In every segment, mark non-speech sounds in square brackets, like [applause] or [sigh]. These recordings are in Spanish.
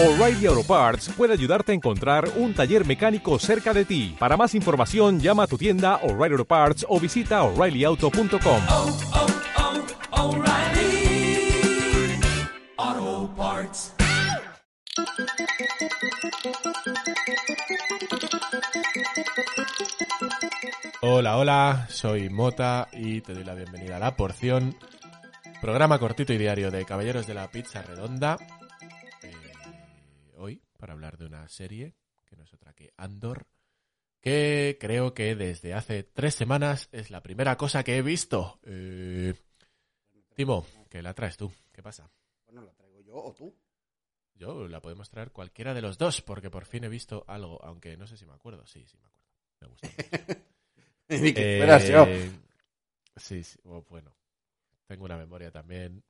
O'Reilly Auto Parts puede ayudarte a encontrar un taller mecánico cerca de ti. Para más información, llama a tu tienda O'Reilly Auto Parts o visita oreillyauto.com. oh, oh, O'Reilly Auto Parts. Hola, hola, soy Mota y te doy la bienvenida a La Porción, programa cortito y diario de Caballeros de la Pizza Redonda. Para hablar de una serie, que no es otra que Andor, que creo que desde hace tres semanas es la primera cosa que he visto. Eh, Timo, que la traes tú, ¿qué pasa? Bueno, la traigo yo o tú. Yo la podemos traer cualquiera de los dos, porque por fin he visto algo, aunque no sé si me acuerdo. Sí, sí me acuerdo. Me gusta. [laughs] Eh. Sí, sí, oh, bueno. Tengo una memoria también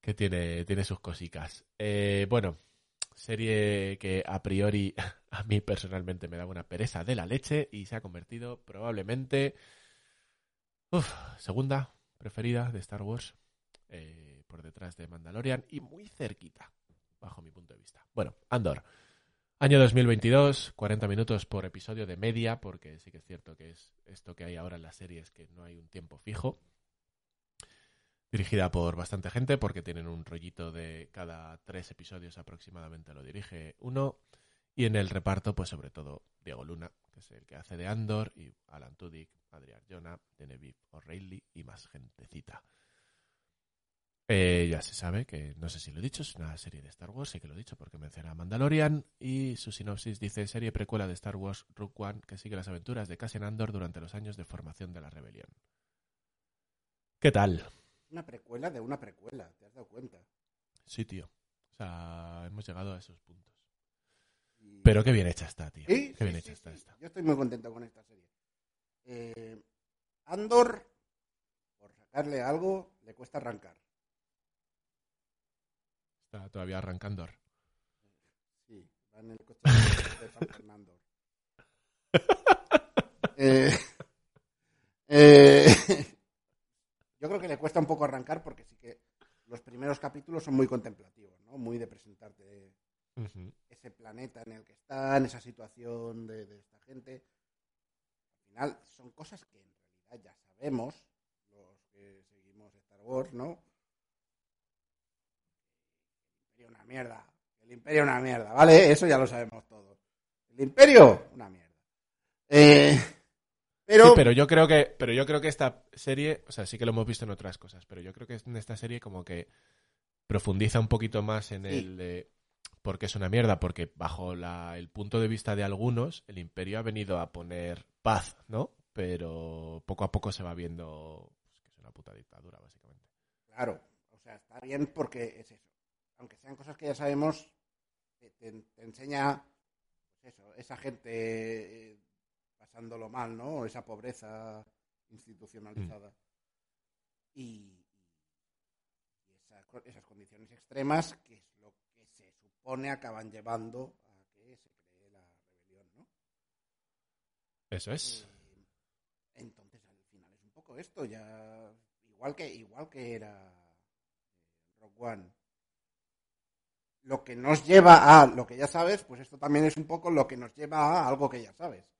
que tiene, tiene sus cosicas. Eh, bueno, serie que a priori [laughs] a mí personalmente me daba una pereza de la leche y se ha convertido probablemente uf, segunda preferida de Star Wars eh, por detrás de Mandalorian y muy cerquita bajo mi punto de vista. Bueno, Andor. Año 2022, 40 minutos por episodio de media, porque sí que es cierto que es esto que hay ahora en las series, que no hay un tiempo fijo. Dirigida por bastante gente, porque tienen un rollito de cada tres episodios aproximadamente lo dirige uno. Y en el reparto, pues sobre todo Diego Luna, que es el que hace de Andor, y Alan Tudyk, Adrián Jonah, Genevieve O'Reilly y más gentecita. Eh, ya se sabe que, no sé si lo he dicho, es una serie de Star Wars, sí que lo he dicho porque menciona a Mandalorian y su sinopsis dice serie precuela de Star Wars Rogue One que sigue las aventuras de Cassian Andor durante los años de formación de la rebelión. ¿Qué tal? Una precuela de una precuela, ¿te has dado cuenta? Sí, tío. O sea, hemos llegado a esos puntos. Y- Pero qué bien hecha está, tío. Sí, qué bien sí, hecha está esta. Yo estoy muy contento con esta serie. Eh, Andor, por sacarle algo, le cuesta arrancar. Está todavía arrancando. Sí, va en el coche de San [laughs] Fernando. Eh, [laughs] eh, yo creo que le cuesta un poco arrancar porque sí que los primeros capítulos son muy contemplativos, ¿no? Muy de presentarte ese planeta en el que están, esa situación de, de esta gente. Al final son cosas que en realidad ya sabemos, los que seguimos Star Wars, ¿no? El imperio una mierda. El imperio una mierda, ¿vale? Eso ya lo sabemos todos. El imperio, una mierda. Eh, pero, Sí, pero yo creo que, pero yo creo que esta serie, o sea, sí que lo hemos visto en otras cosas, pero yo creo que en esta serie como que profundiza un poquito más en Sí. el de por qué es una mierda, porque bajo la, el punto de vista de algunos, el imperio ha venido a poner paz, ¿no? Pero poco a poco se va viendo pues, que es una puta dictadura, básicamente. Claro, o sea, está bien porque es eso. Aunque sean cosas que ya sabemos, te, te- te enseña pues eso, esa gente pasándolo mal, ¿no? Esa pobreza institucionalizada. Y, y esas condiciones extremas, que es lo que se supone acaban llevando a que se cree la rebelión, ¿no? Eso es. Eh, entonces al final es un poco esto, ya igual que igual que era eh, Rock One. Lo que nos lleva a lo que ya sabes, pues esto también es un poco lo que nos lleva a algo que ya sabes.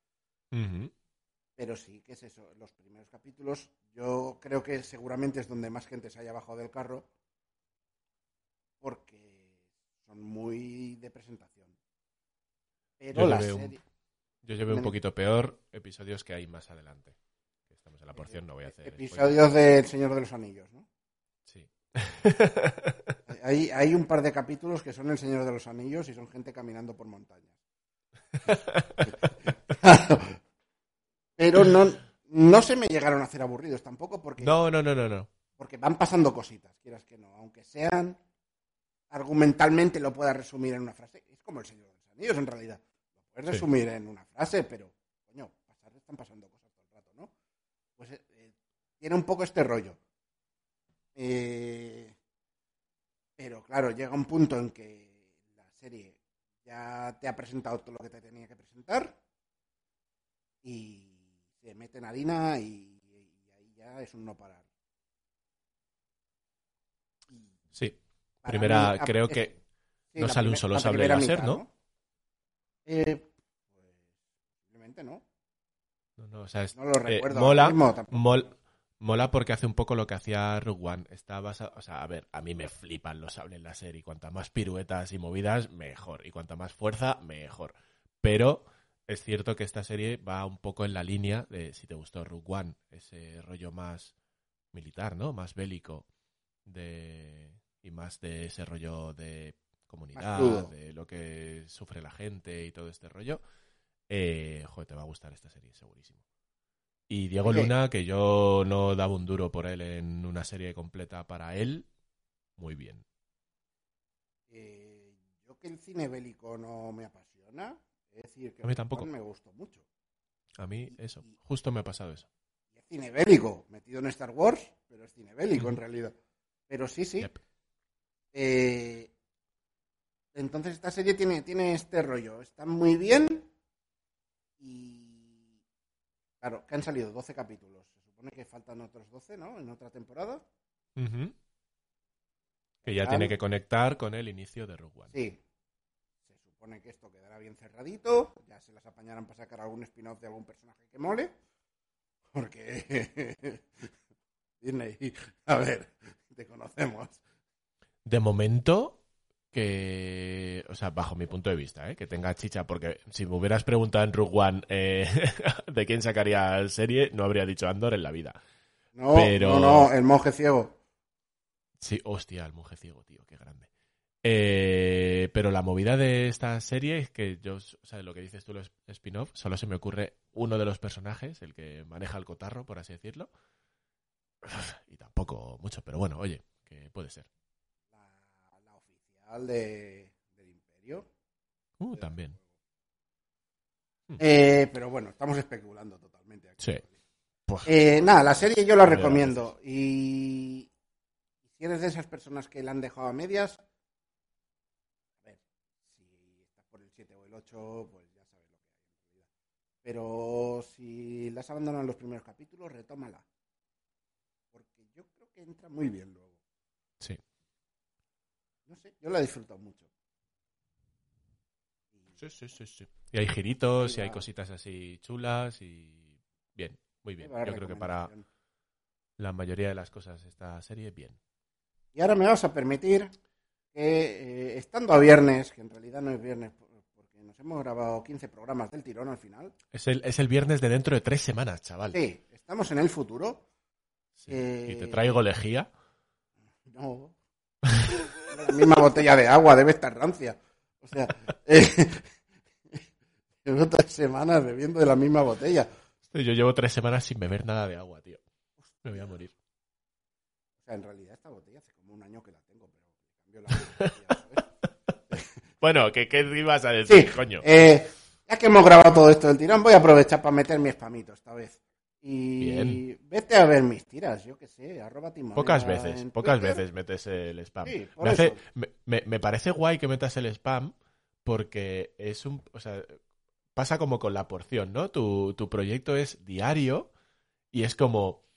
Pero sí, que es eso? Los primeros capítulos, yo creo que seguramente es donde más gente se haya bajado del carro, porque son muy de presentación. Pero Yo la llevé un- serie... Yo llevé un poquito peor episodios que hay más adelante. Estamos en la porción, no voy a hacer. Episodios del Señor de los Anillos, ¿no? Sí. [laughs] Hay, hay un par de capítulos que son El Señor de los Anillos y son gente caminando por montañas. [laughs] Pero no, no se me llegaron a hacer aburridos tampoco porque, no, no, no, no, no. porque van pasando cositas, quieras que no. Aunque sean argumentalmente lo puedas resumir en una frase. Es como El Señor de los Anillos en realidad. Lo puedes Sí. resumir en una frase, pero, coño, pasar, están pasando cosas todo el rato, ¿no? Pues eh, eh, tiene un poco este rollo. Eh, pero claro, llega un punto en que la serie ya te ha presentado todo lo que te tenía que presentar y se mete en harina y, y ahí ya es un no parar. Y Sí. Primera, mí, creo es- que. Sí, No sale un solo sable láser, mitad, ¿no? Eh, pues, posiblemente no. No, no, o sea, es- No lo eh, recuerdo. mola, ahora mismo tampoco. mol- mola porque hace un poco lo que hacía Rogue One. Está basado, o sea, a ver, a mí me flipan los sables láser y cuanta más piruetas y movidas, mejor. Y cuanta más fuerza, mejor. Pero es cierto que esta serie va un poco en la línea de, si te gustó Rogue One, ese rollo más militar, ¿no? Más bélico de y más de ese rollo de comunidad, de lo que sufre la gente y todo este rollo. Eh, joder, te va a gustar esta serie, segurísimo. Y Diego. Luna, que yo no daba un duro por él en una serie completa para él, muy bien. Eh, yo que el cine bélico no me apasiona, es decir, que A mí tampoco. Me gustó mucho. A mí, eso, justo me ha pasado eso. Y es cine bélico, metido en Star Wars, pero es cine bélico en realidad. Pero sí, sí. Yep. Eh, entonces esta serie tiene, tiene este rollo. Está muy bien y... Claro, que han salido 12 capítulos. Se supone que faltan otros 12, ¿no? En otra temporada. Que ya tiene que conectar con el inicio de Rogue One. Sí. Supone que esto quedará bien cerradito. Ya se las apañarán para sacar algún spin-off de algún personaje que mole. Porque... [laughs] Disney, a ver, te conocemos. De momento, que. O sea, bajo mi punto de vista, ¿eh? que tenga chicha, porque si me hubieras preguntado en Rogue One eh, [laughs] de quién sacaría serie, no habría dicho Andor en la vida. No, Pero- no, no, el monje ciego. Sí, hostia, el monje ciego, tío, qué grande. Eh, pero la movida de esta serie es que yo, o sea, lo que dices tú, los spin-off, solo se me ocurre uno de los personajes, el que maneja el cotarro, por así decirlo. Y tampoco mucho, pero bueno, oye, que puede ser. La, la oficial de, del Imperio. Uh, también. Eh, pero bueno, estamos especulando totalmente aquí. Sí. Pues, Eh, nada, la serie yo la Muy recomiendo. Y si eres de esas personas que la han dejado a medias, a ver, si estás por el 7 o el 8, pues ya sabes lo que hay en realidad. Pero si la has abandonado en los primeros capítulos, retómala. Porque yo creo que entra muy bien luego. sí. No sé, yo la he disfrutado mucho. Y- Sí, sí, sí, sí. Y hay giritos y hay cositas así chulas y bien, muy bien. Yo creo que para la mayoría de las cosas esta serie, bien. Y ahora me vas a permitir que, eh, estando a viernes, que en realidad no es viernes, nos hemos grabado 15 programas del tirón al final. Es el, es el viernes de dentro de tres semanas, chaval. Sí, estamos en el futuro. Sí. Eh, Y te traigo lejía. No. La misma botella de agua debe estar rancia. O sea, eh, [laughs] llevo tres semanas bebiendo de la misma botella. Yo llevo tres semanas sin beber nada de agua, tío. Me voy a morir. O sea, en realidad esta botella hace como un año que la tengo, pero cambio la botella. [laughs] Bueno, ¿qué, qué ibas a decir, Sí, coño? Eh, ya que hemos grabado todo esto del tirón, voy a aprovechar para meter mi spamito esta vez. Y Bien. vete a ver mis tiras, yo qué sé, arroba timoneda Pocas veces, pocas veces metes el spam. Sí, hace- me, me- me parece guay que metas el spam porque es un... O sea, pasa como con la porción, ¿no? Tu, tu proyecto es diario y es como...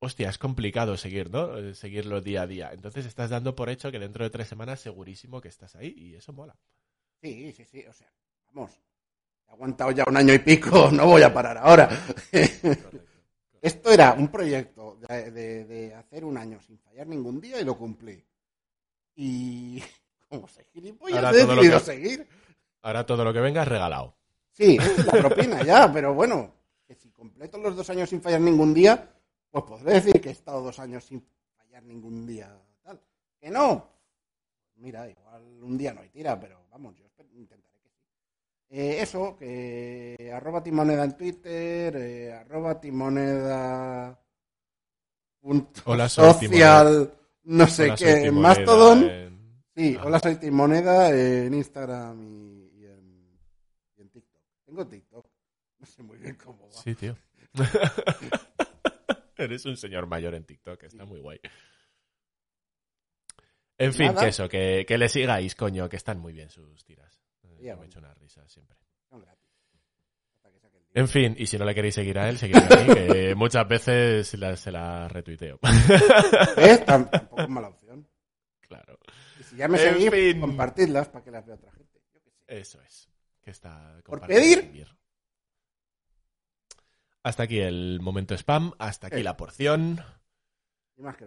Hostia, es complicado seguir, ¿no? Eh, Seguirlo día a día. Entonces estás dando por hecho que dentro de tres semanas segurísimo que estás ahí y eso mola. Sí, sí, sí, o sea, vamos. He aguantado ya un año y pico, [laughs] no voy a parar ahora. Esto era un proyecto de, de- de hacer un año sin fallar ningún día y lo cumplí. Y [laughs] como soy gilipollas, Ahora he todo lo decidido que- seguir. Ahora todo lo que venga es regalado. Sí, es la propina ya, pero bueno, que si completo los dos años sin fallar ningún día, pues podré decir que he estado dos años sin fallar ningún día. Tal. Que no. Mira, igual un día no hay tira, pero vamos, yo intentaré que sí. Eh, eso, que arroba timoneda en Twitter, eh, arroba timoneda punto Hola, soy social, no sé Hola, qué, en Mastodon. en- Sí, Ah. hola, soy Timoneda en Instagram y, y en, y en TikTok. Tengo TikTok. No sé muy bien cómo va. Sí, tío. [laughs] Eres un señor mayor en TikTok, está muy guay. En fin, Nada. que eso, que, que le sigáis, coño, que están muy bien sus tiras. Eh, Ya, me he hecho una risa siempre. En fin, y si no le queréis seguir a él, seguidme a mí, que [laughs] muchas veces la- se la retuiteo. Tampoco es mala opción. Claro. Y si ya me En seguís, fin. compartidlas para que las vea otra gente. Eso es. Que está Por pedir. Hasta aquí el momento spam, hasta aquí Sí. la porción. Y más que.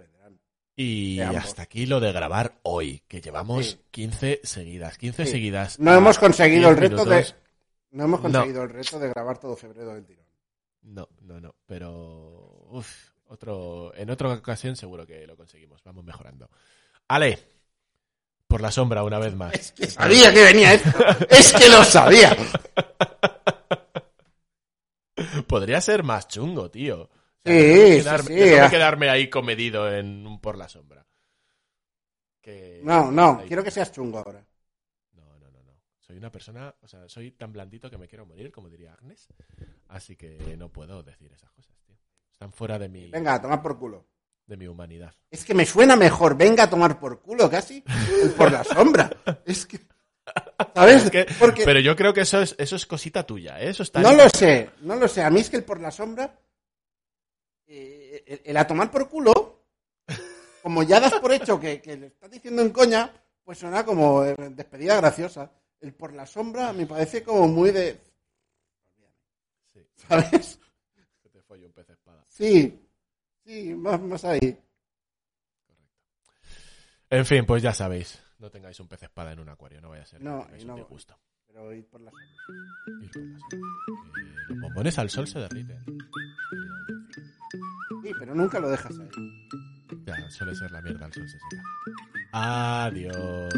Y hasta aquí lo de grabar hoy, que llevamos Sí. 15 seguidas. 15 Sí. seguidas. No hemos conseguido 10 el reto de. No hemos No. conseguido el reto de grabar todo febrero del tirón. No, no, no. Pero. Uf, otro, en otra ocasión seguro que lo conseguimos. Vamos mejorando. Ale, por la sombra una vez más. Es que sabía que venía esto. es que lo sabía. [laughs] Podría ser más chungo, tío. O Sí, déjame sí, quedarme, sí, ah. quedarme ahí comedido en un por la sombra. Que- No, no, ahí. quiero que seas chungo ahora. No, no, no, no. Soy una persona, o sea, soy tan blandito que me quiero morir, como diría Agnes. Así que no puedo decir esas cosas, tío. Están fuera de mi, Venga, a tomar por culo. de mi humanidad. Es que me suena mejor. Venga a tomar por culo casi. [laughs] por la sombra. Es que. ¿Sabes? Es que- Porque Pero yo creo que eso es, eso es cosita tuya, ¿eh? Eso está no lo sé, no lo sé. A mí es que el por la sombra. eh, el, el a tomar por culo. Como ya das por hecho que, que le estás diciendo en coña, pues suena como eh, despedida graciosa. El por la sombra me parece como muy de. Sí, ¿Sabes? que te folle un pez espada. Sí. Sí, más, más ahí. En fin, pues ya sabéis. No tengáis un pez espada en un acuario, no vaya a ser. que No, tengáis y un no- disgusto. Pero ir por la sombra. Ir por la sombra. Eh, los bombones al sol se derriten. Sí, pero nunca lo dejas ahí. Ya, suele ser la mierda al sol se seca. Adiós.